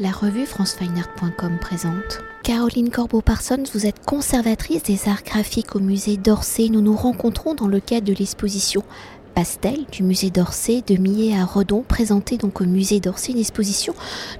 La revue francefineart.com présente. Caroline Corbeau-Parsons, vous êtes conservatrice des arts graphiques au musée d'Orsay. Nous nous rencontrons dans le cadre de l'exposition Pastel du musée d'Orsay de Millet à Redon, présentée donc au musée d'Orsay, une exposition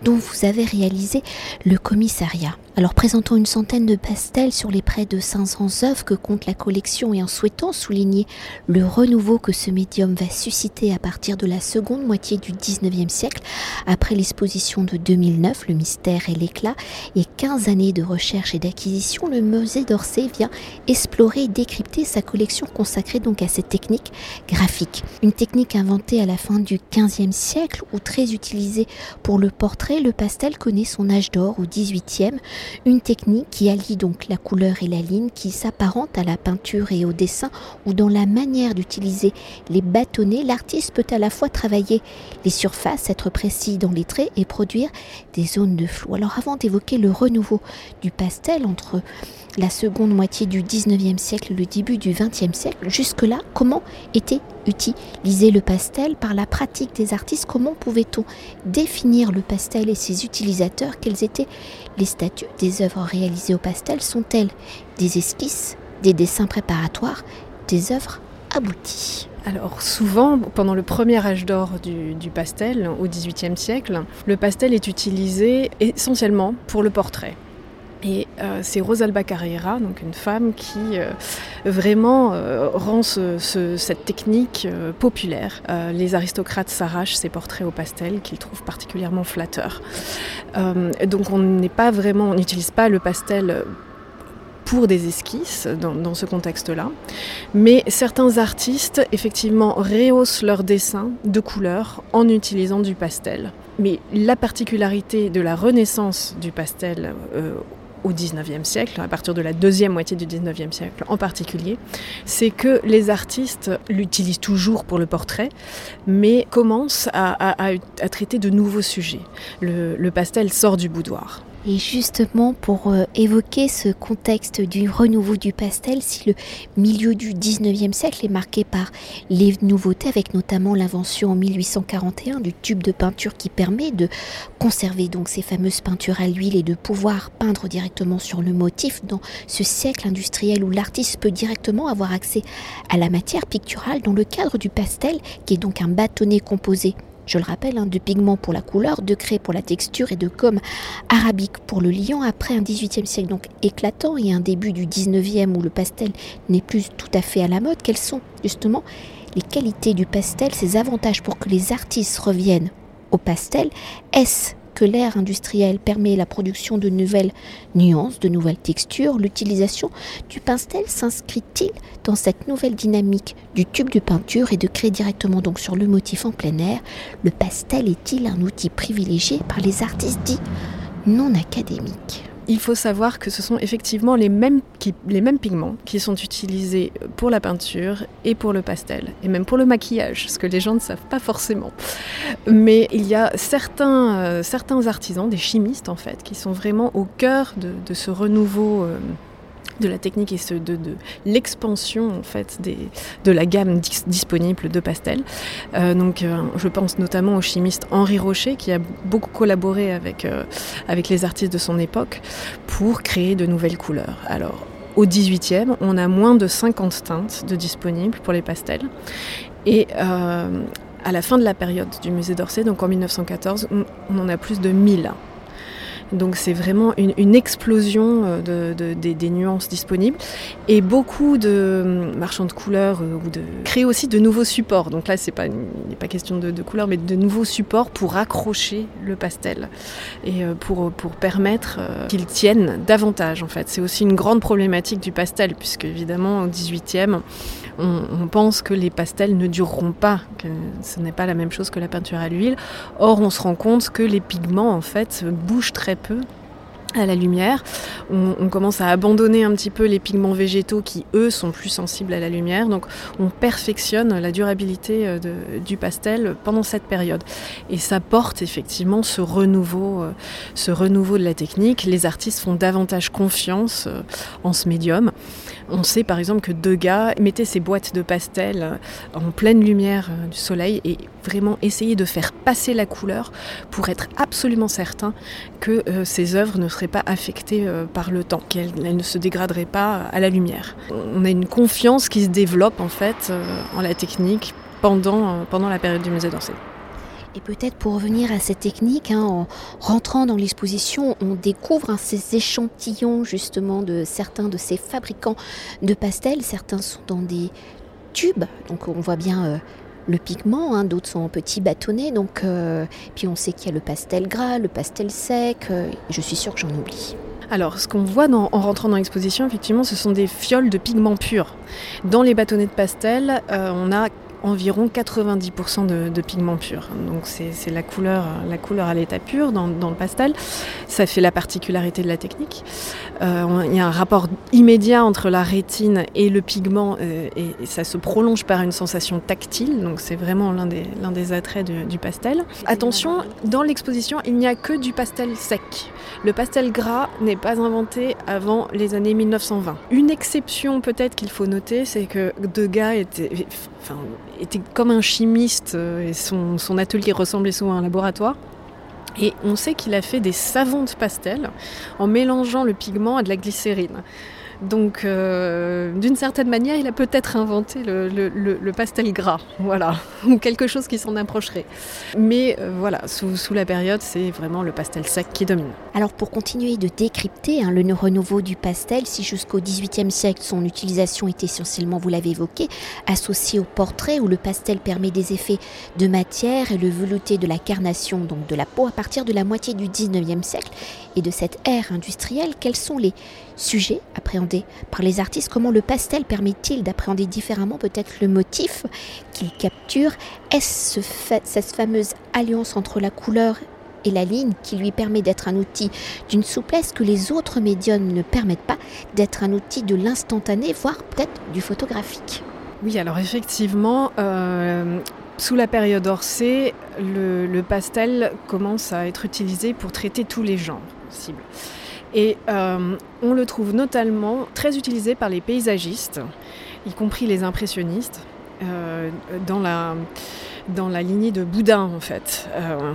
dont vous avez réalisé le commissariat. Alors présentons une centaine de pastels sur les près de 500 œuvres que compte la collection et en souhaitant souligner le renouveau que ce médium va susciter à partir de la seconde moitié du 19e siècle, après l'exposition de 2009, Le mystère et l'éclat, et 15 années de recherche et d'acquisition, le musée d'Orsay vient explorer et décrypter sa collection consacrée donc à cette technique graphique. Une technique inventée à la fin du 15e siècle ou très utilisée pour le portrait, le pastel connaît son âge d'or au 18e une technique qui allie donc la couleur et la ligne, qui s'apparente à la peinture et au dessin, où dans la manière d'utiliser les bâtonnets, l'artiste peut à la fois travailler les surfaces, être précis dans les traits et produire des zones de flou. Alors avant d'évoquer le renouveau du pastel entre la seconde moitié du 19e siècle, le début du 20e siècle, jusque-là, comment était utilisé le pastel? Par la pratique des artistes Comment pouvait-on définir le pastel et ses utilisateurs? Quels étaient les statuts? Des œuvres réalisées au pastel Sont-elles des esquisses, des dessins préparatoires, des œuvres abouties alors souvent, pendant le premier âge d'or du, pastel, au XVIIIe siècle, le pastel est utilisé essentiellement pour le portrait. Et euh, c'est Rosalba Carrera, donc une femme qui euh, vraiment euh, rend ce, ce, cette technique populaire. Les aristocrates s'arrachent ces portraits au pastel qu'ils trouvent particulièrement flatteurs. Donc on n'est pas vraiment, on n'utilise pas le pastel pour des esquisses dans, ce contexte-là. Mais certains artistes, effectivement, rehaussent leurs dessins de couleurs en utilisant du pastel. Mais la particularité de la renaissance du pastel au 19e siècle, à partir de la deuxième moitié du 19e siècle en particulier, c'est que les artistes l'utilisent toujours pour le portrait, mais commencent à, traiter de nouveaux sujets. Le pastel sort du boudoir. Et justement, pour euh, évoquer ce contexte du renouveau du pastel, si le milieu du 19e siècle est marqué par les nouveautés, avec notamment l'invention en 1841 du tube de peinture qui permet de conserver donc ces fameuses peintures à l'huile et de pouvoir peindre directement sur le motif dans ce siècle industriel où l'artiste peut directement avoir accès à la matière picturale dans le cadre du pastel, qui est donc un bâtonnet composé je le rappelle, hein, de pigments pour la couleur, de craie pour la texture et de gomme arabique pour le liant. Après un 18e siècle donc éclatant et un début du 19e où le pastel n'est plus tout à fait à la mode, quelles sont justement les qualités du pastel, ses avantages pour que les artistes reviennent au pastel? Est-ce que l'ère industrielle permet la production de nouvelles nuances, de nouvelles textures, l'utilisation du pastel s'inscrit-il dans cette nouvelle dynamique du tube de peinture et de créer directement donc sur le motif en plein air? Le pastel est-il un outil privilégié par les artistes dits non académiques? Il faut savoir que ce sont effectivement les mêmes, pigments qui sont utilisés pour la peinture et pour le pastel, et même pour le maquillage, ce que les gens ne savent pas forcément. Mais il y a certains, euh, artisans, des chimistes en fait, qui sont vraiment au cœur de, de ce renouveau. Euh, de la technique et de, l'expansion en fait de la gamme dis, disponible de pastels. Euh, donc, euh, je pense notamment au chimiste Henri Rocher qui a beaucoup collaboré avec, euh, avec les artistes de son époque pour créer de nouvelles couleurs. Alors, au 18e, on a moins de 50 teintes de disponibles pour les pastels. Et à la fin de la période du musée d'Orsay, donc en 1914, on en a plus de 1000. Donc c'est vraiment une, une explosion euh, de, de, de, des nuances disponibles et beaucoup de hum, marchands de couleurs euh, ou de créer aussi de nouveaux supports. Donc là c'est pas il n'est pas question de, de couleurs mais de nouveaux supports pour accrocher le pastel et euh, pour, pour permettre qu'il tienne davantage en fait. C'est aussi une grande problématique du pastel puisque évidemment au 18e on, pense que les pastels ne dureront pas, que ce n'est pas la même chose que la peinture à l'huile. Or on se rend compte que les pigments en fait bougent très peu à la lumière. On, commence à abandonner un petit peu les pigments végétaux qui, eux, sont plus sensibles à la lumière. Donc on perfectionne la durabilité euh, du pastel pendant cette période. Et ça porte effectivement ce renouveau, euh, ce renouveau de la technique. Les artistes font davantage confiance euh, en ce médium. On sait par exemple que Degas mettait ses boîtes de pastel en pleine lumière du soleil et vraiment essayait de faire passer la couleur pour être absolument certain que ses œuvres ne seraient pas affectées euh, par le temps, qu'elles ne se dégraderaient pas à la lumière. On a une confiance qui se développe en fait euh, en la technique pendant, euh, pendant la période du musée d'Orsay. Et peut-être pour revenir à cette technique, hein, en rentrant dans l'exposition, on découvre hein, ces échantillons justement de certains de ces fabricants de pastels. Certains sont dans des tubes, donc on voit bien le pigment, hein, d'autres sont en petits bâtonnets. Donc, euh, puis on sait qu'il y a le pastel gras, le pastel sec. Euh, je suis sûre que j'en oublie. Alors, ce qu'on voit en rentrant dans l'exposition, effectivement, ce sont des fioles de pigments purs. Dans les bâtonnets de pastel, euh, on a environ 90% de, de, pigments purs. Donc c'est la couleur, la couleur à l'état pur dans, le pastel. Ça fait la particularité de la technique. Euh, il y a un rapport immédiat entre la rétine et le pigment euh, et, ça se prolonge par une sensation tactile. Donc c'est vraiment l'un des, des attraits du pastel. Attention, dans l'exposition, il n'y a que du pastel sec. Le pastel gras n'est pas inventé avant les années 1920. Une exception peut-être qu'il faut noter, c'est que Degas était, enfin, était comme un chimiste euh, et son, son atelier ressemblait souvent à un laboratoire. Et on sait qu'il a fait des savons de pastel en mélangeant le pigment à de la glycérine. Donc, euh, d'une certaine manière, il a peut-être inventé le, pastel gras, voilà, ou quelque chose qui s'en approcherait. Mais euh, voilà, sous, la période, c'est vraiment le pastel sec qui domine. Alors, pour continuer de décrypter hein, le renouveau du pastel, si jusqu'au XVIIIe siècle, son utilisation était essentiellement, vous l'avez évoqué, associée au portrait, où le pastel permet des effets de matière et le velouté de la carnation, donc de la peau, à partir de la moitié du XIXe siècle, de cette ère industrielle, quels sont les sujets appréhendés par les artistes? Comment le pastel permet-il d'appréhender différemment peut-être le motif qu'il capture? Est-ce cette fameuse alliance entre la couleur et la ligne qui lui permet d'être un outil d'une souplesse que les autres médiums ne permettent pas, d'être un outil de l'instantané, voire peut-être du photographique? Oui, alors effectivement, euh, sous la période Orsay, le, pastel commence à être utilisé pour traiter tous les genres Et euh, on le trouve notamment très utilisé par les paysagistes, y compris les impressionnistes, euh, dans la dans la lignée de Boudin en fait. Euh,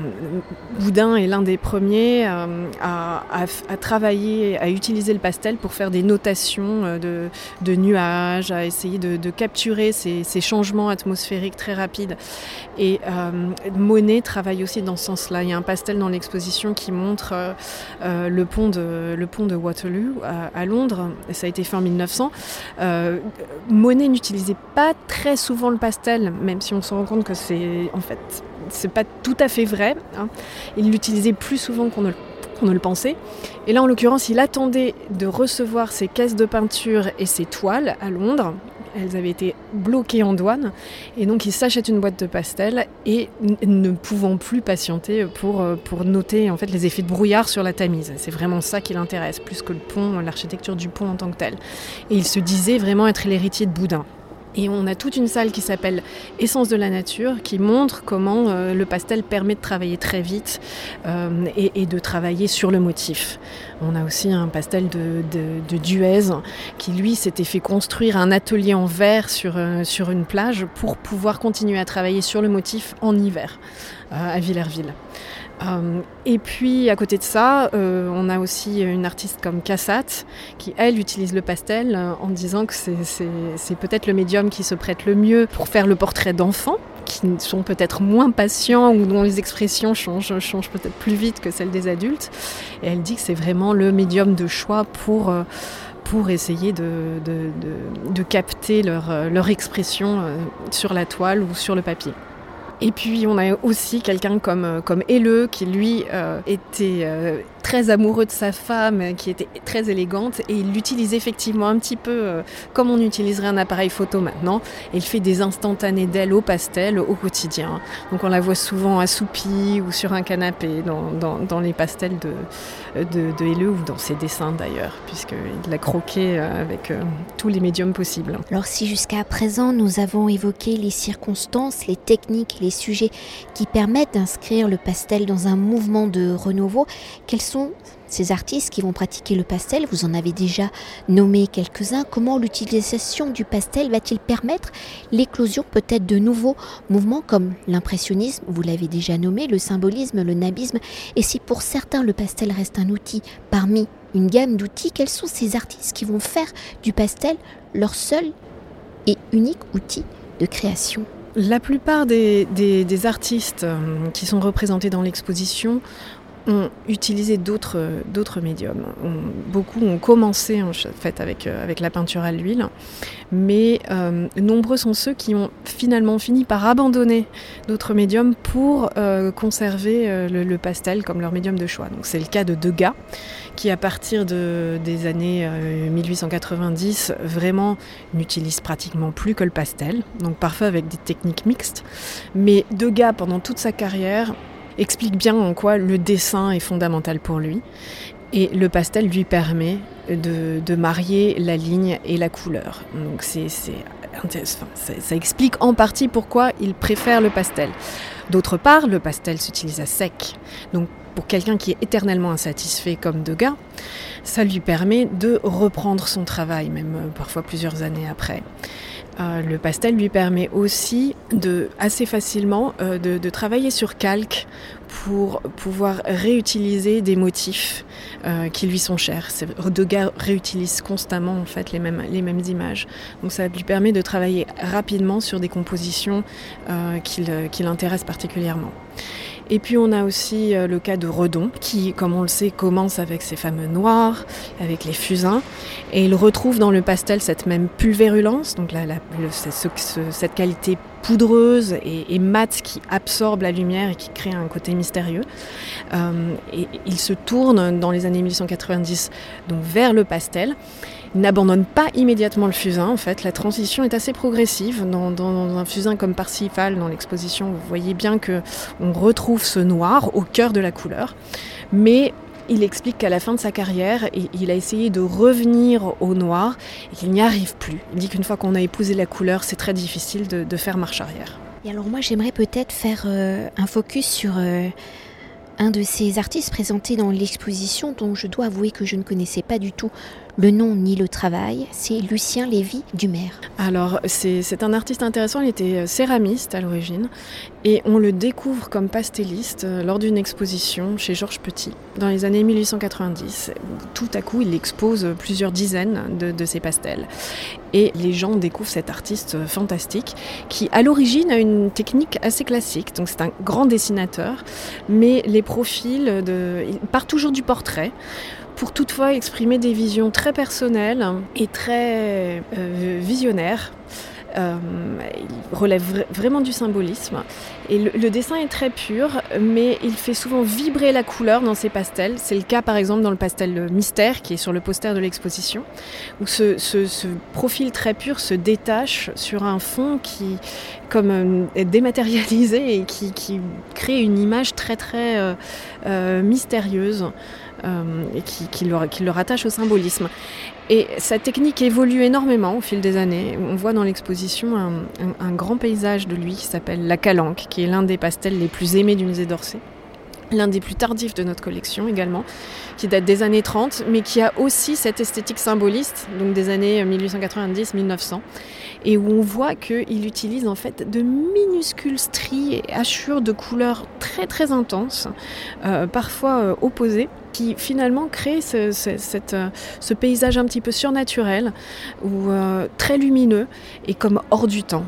Boudin est l'un des premiers euh, à, travailler, à utiliser le pastel pour faire des notations euh, de, nuages, à essayer de, capturer ces, changements atmosphériques très rapides. Et Monet travaille aussi dans ce sens-là. Il y a un pastel dans l'exposition qui montre le, pont de, le pont de Waterloo à, Londres, ça a été fait en 1900. Monet n'utilisait pas très souvent le pastel, même si on se rend compte que c'est en fait, c'est pas tout à fait vrai. Hein. Il l'utilisait plus souvent qu'on ne, le pensait. Et là, en l'occurrence, il attendait de recevoir ses caisses de peinture et ses toiles à Londres. Elles avaient été bloquées en douane. Et donc, il s'achète une boîte de pastel et ne pouvant plus patienter pour, pour noter en fait, les effets de brouillard sur la tamise. C'est vraiment ça qui l'intéresse, plus que le pont, l'architecture du pont en tant que tel. Et il se disait vraiment être l'héritier de Boudin. Et on a toute une salle qui s'appelle Essence de la nature, qui montre comment euh, le pastel permet de travailler très vite euh, et, de travailler sur le motif. On a aussi un pastel de, de, Duez qui, lui, s'était fait construire un atelier en verre sur, euh, sur une plage pour pouvoir continuer à travailler sur le motif en hiver à Villerville. Euh, et puis à côté de ça, euh, on a aussi une artiste comme Cassat qui, elle, utilise le pastel euh, en disant que c'est peut-être le médium qui se prête le mieux pour faire le portrait d'enfants qui sont peut-être moins patients ou dont les expressions changent, changent peut-être plus vite que celles des adultes. Et elle dit que c'est vraiment le médium de choix pour pour essayer de, de, de, capter leur, leur expression sur la toile ou sur le papier. Et puis on a aussi quelqu'un comme, euh, comme Helleux qui lui euh, était euh, très amoureux de sa femme, qui était très élégante, et il l'utilise effectivement un petit peu euh, comme on utiliserait un appareil photo maintenant. Et il fait des instantanés d'elle au pastel au quotidien. Donc on la voit souvent assoupie ou sur un canapé dans, les pastels de, de, de ou dans ses dessins d'ailleurs, puisqu'il l'a croqué euh, avec euh, tous les médiums possibles. Alors si jusqu'à présent nous avons évoqué les circonstances, les techniques, les sujets qui permettent d'inscrire le pastel dans un mouvement de renouveau, quels sont ces artistes qui vont pratiquer le pastel, vous en avez déjà nommé quelques-uns, comment l'utilisation du pastel va-t-il permettre l'éclosion peut-être de nouveaux mouvements comme l'impressionnisme, vous l'avez déjà nommé, le symbolisme, le nabisme, et si pour certains le pastel reste un outil parmi une gamme d'outils, quels sont ces artistes qui vont faire du pastel leur seul et unique outil de création? La plupart des, artistes euh, qui sont représentés dans l'exposition ont utilisé d'autres, médiums. beaucoup ont commencé en fait avec, euh, avec la peinture à l'huile, mais euh, nombreux sont ceux qui ont finalement fini par abandonner d'autres médiums pour euh, conserver le, pastel comme leur médium de choix. C'est le cas de Degas, qui à partir de, des années 1890 vraiment n'utilise pratiquement plus que le pastel, donc parfois avec des techniques mixtes. Mais Degas, pendant toute sa carrière, explique bien en quoi le dessin est fondamental pour lui. Et le pastel lui permet de, marier la ligne et la couleur. Donc c'est, intéressant. ça, explique en partie pourquoi il préfère le pastel. D'autre part, le pastel s'utilise à sec. Donc pour quelqu'un qui est éternellement insatisfait comme Degas, ça lui permet de reprendre son travail, même euh, parfois plusieurs années après. Euh, le pastel lui permet aussi de assez facilement euh, de, travailler sur calque pour pouvoir réutiliser des motifs euh, qui lui sont chers. Degas réutilise constamment en fait les mêmes, les mêmes images. Donc ça lui permet de travailler rapidement sur des compositions qui l'intéressent particulièrement. Et puis on a aussi euh, le cas de Redon, qui, comme on le sait, commence avec ses fameux noirs, avec les fusains, et il retrouve dans le pastel cette même pulvérulence, donc cette qualité poudreuse et, mate qui absorbe la lumière et qui crée un côté mystérieux. Euh, et il se tourne dans les années 1890 donc vers le pastel n'abandonne pas immédiatement le fusain. En fait, la transition est assez progressive. Dans, un fusain comme Parsifal, dans l'exposition, vous voyez bien que on retrouve ce noir au cœur de la couleur. Mais il explique qu'à la fin de sa carrière, il a essayé de revenir au noir et qu'il n'y arrive plus. Il dit qu'une fois qu'on a épousé la couleur, c'est très difficile de, faire marche arrière. Et alors moi, j'aimerais peut-être faire euh, un focus sur euh, un de ces artistes présentés dans l'exposition dont je dois avouer que je ne connaissais pas du tout le nom ni le travail, c'est Lucien Lévy Dumer. Alors, c'est un artiste intéressant, il était euh, céramiste à l'origine, et on le découvre comme pastelliste euh, lors d'une exposition chez Georges Petit, dans les années 1890. Tout à coup, il expose plusieurs dizaines de, ses pastels. Et les gens découvrent cet artiste fantastique qui, à l'origine, a une technique assez classique. Donc, c'est un grand dessinateur, mais les profils, de, il part toujours du portrait pour toutefois exprimer des visions très personnelles et très euh, visionnaires. Euh, il relève vraiment du symbolisme. Et le, dessin est très pur, mais il fait souvent vibrer la couleur dans ses pastels. C'est le cas par exemple dans le pastel Mystère qui est sur le poster de l'exposition, où ce, profil très pur se détache sur un fond qui comme euh, est dématérialisé et qui, crée une image très très mystérieuse. Euh, et qui, le, rattache au symbolisme. Et sa technique évolue énormément au fil des années. On voit dans l'exposition un, grand paysage de lui qui s'appelle La Calanque, qui est l'un des pastels les plus aimés du musée d'Orsay l'un des plus tardifs de notre collection également, qui date des années 30, mais qui a aussi cette esthétique symboliste, donc des années 1890-1900, et où on voit qu'il utilise en fait de minuscules stries et hachures de couleurs très très intenses, euh, parfois euh, opposées, qui finalement crée ce, euh, ce, paysage un petit peu surnaturel ou très lumineux et comme hors du temps.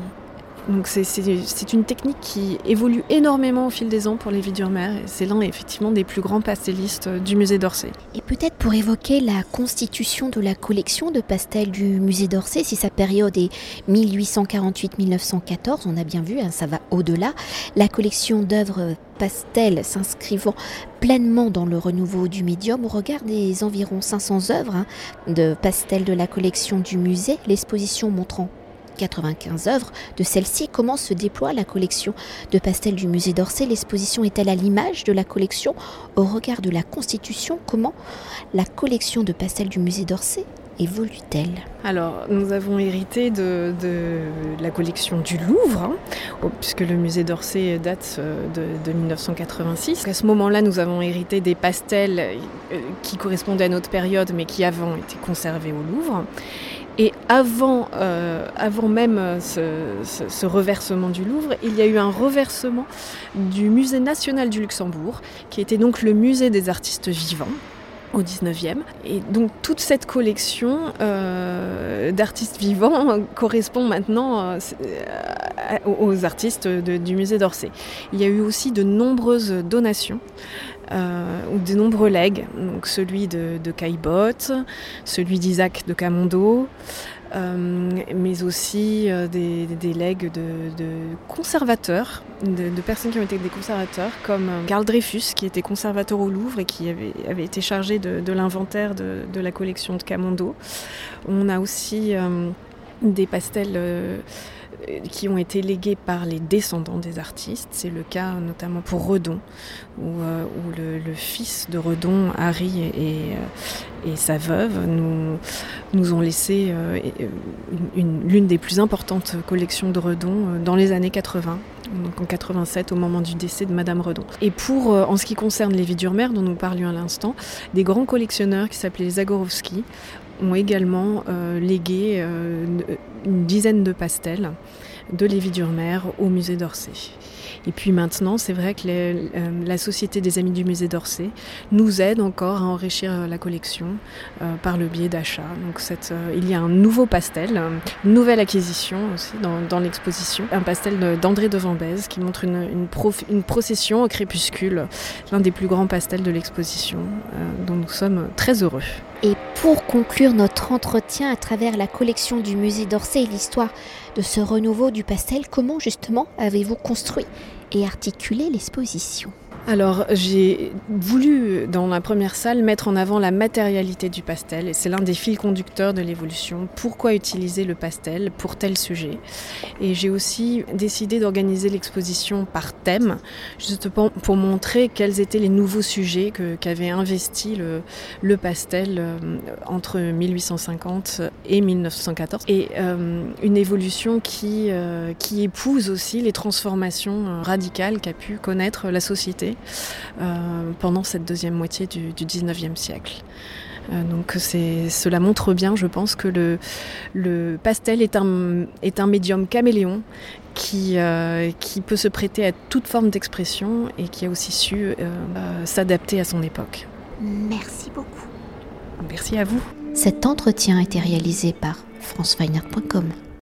Donc c'est une technique qui évolue énormément au fil des ans pour les Vidurmer. C'est l'un effectivement des plus grands pastellistes du musée d'Orsay. Et peut-être pour évoquer la constitution de la collection de pastels du musée d'Orsay, si sa période est 1848-1914, on a bien vu, hein, ça va au-delà, la collection d'œuvres pastel s'inscrivant pleinement dans le renouveau du médium au regard des environ 500 œuvres hein, de pastels de la collection du musée, l'exposition montrant 95 œuvres. De celle-ci, comment se déploie la collection? De pastels du musée d'Orsay L'exposition est-elle à l'image de la collection? Au regard de la Constitution, comment la collection de pastels du musée d'Orsay évolue-t-elle? Alors, nous avons hérité de, la collection du Louvre, hein, puisque le musée d'Orsay date euh, de, 1986. À ce moment-là, nous avons hérité des pastels euh, qui correspondaient à notre période, mais qui avant étaient conservés au Louvre. Et avant, euh, avant même ce, reversement du Louvre, il y a eu un reversement du Musée national du Luxembourg, qui était donc le musée des artistes vivants au 19e. Et donc toute cette collection euh, d'artistes vivants correspond maintenant euh, aux artistes du musée d'Orsay. Il y a eu aussi de nombreuses donations. Ou de nombreux legs, donc celui de, Caillebotte, celui d'Isaac de Camondo, euh, mais aussi euh, des, legs de, conservateurs, de, personnes qui ont été des conservateurs, comme euh, Karl Dreyfus, qui était conservateur au Louvre et qui avait, été chargé de, l'inventaire de, la collection de Camondo. On a aussi des pastels qui ont été légués par les descendants des artistes. C'est le cas notamment pour Redon, où, euh, le, fils de Redon, Harry et, et, sa veuve, nous, nous ont laissé euh, l'une des plus importantes collections de Redon euh, dans les années 80 donc en 87 au moment du décès de Madame Redon. Et pour, en ce qui concerne les Vidurmer dont nous parlions à l'instant, des grands collectionneurs qui s'appelaient Zagorowski ont également euh, légué euh, une dizaine de pastels de Lévi Durmer au musée d'Orsay. Et puis maintenant, c'est vrai que euh, la Société des Amis du Musée d'Orsay nous aide encore à enrichir la collection par le biais d'achats. Donc il y a un nouveau pastel, une nouvelle acquisition aussi dans, l'exposition, un pastel d'André de Vambèze qui montre une, une, procession au crépuscule, l'un des plus grands pastels de l'exposition, dont nous sommes très heureux. Et pour conclure notre entretien à travers la collection du musée d'Orsay et l'histoire de ce renouveau du pastel, comment justement avez-vous construit et articulé l'exposition alors j'ai voulu dans la première salle mettre en avant la matérialité du pastel et c'est l'un des fils conducteurs de l'évolution. Pourquoi utiliser le pastel pour tel sujet? Et j'ai aussi décidé d'organiser l'exposition par thème, justement pour montrer quels étaient les nouveaux sujets qu'avait investi le, pastel euh, entre 1850 et 1914 et euh, une évolution euh, qui épouse aussi les transformations radicales qu'a pu connaître la société euh, pendant cette deuxième moitié du, du 19e siècle. Euh, donc cela montre bien, je pense, que le, le pastel est un, est un médium caméléon qui, euh, qui peut se prêter à toute forme d'expression et qui a aussi su s'adapter à son époque. Merci beaucoup. Merci à vous. Cet entretien a été réalisé par franceweiner.com.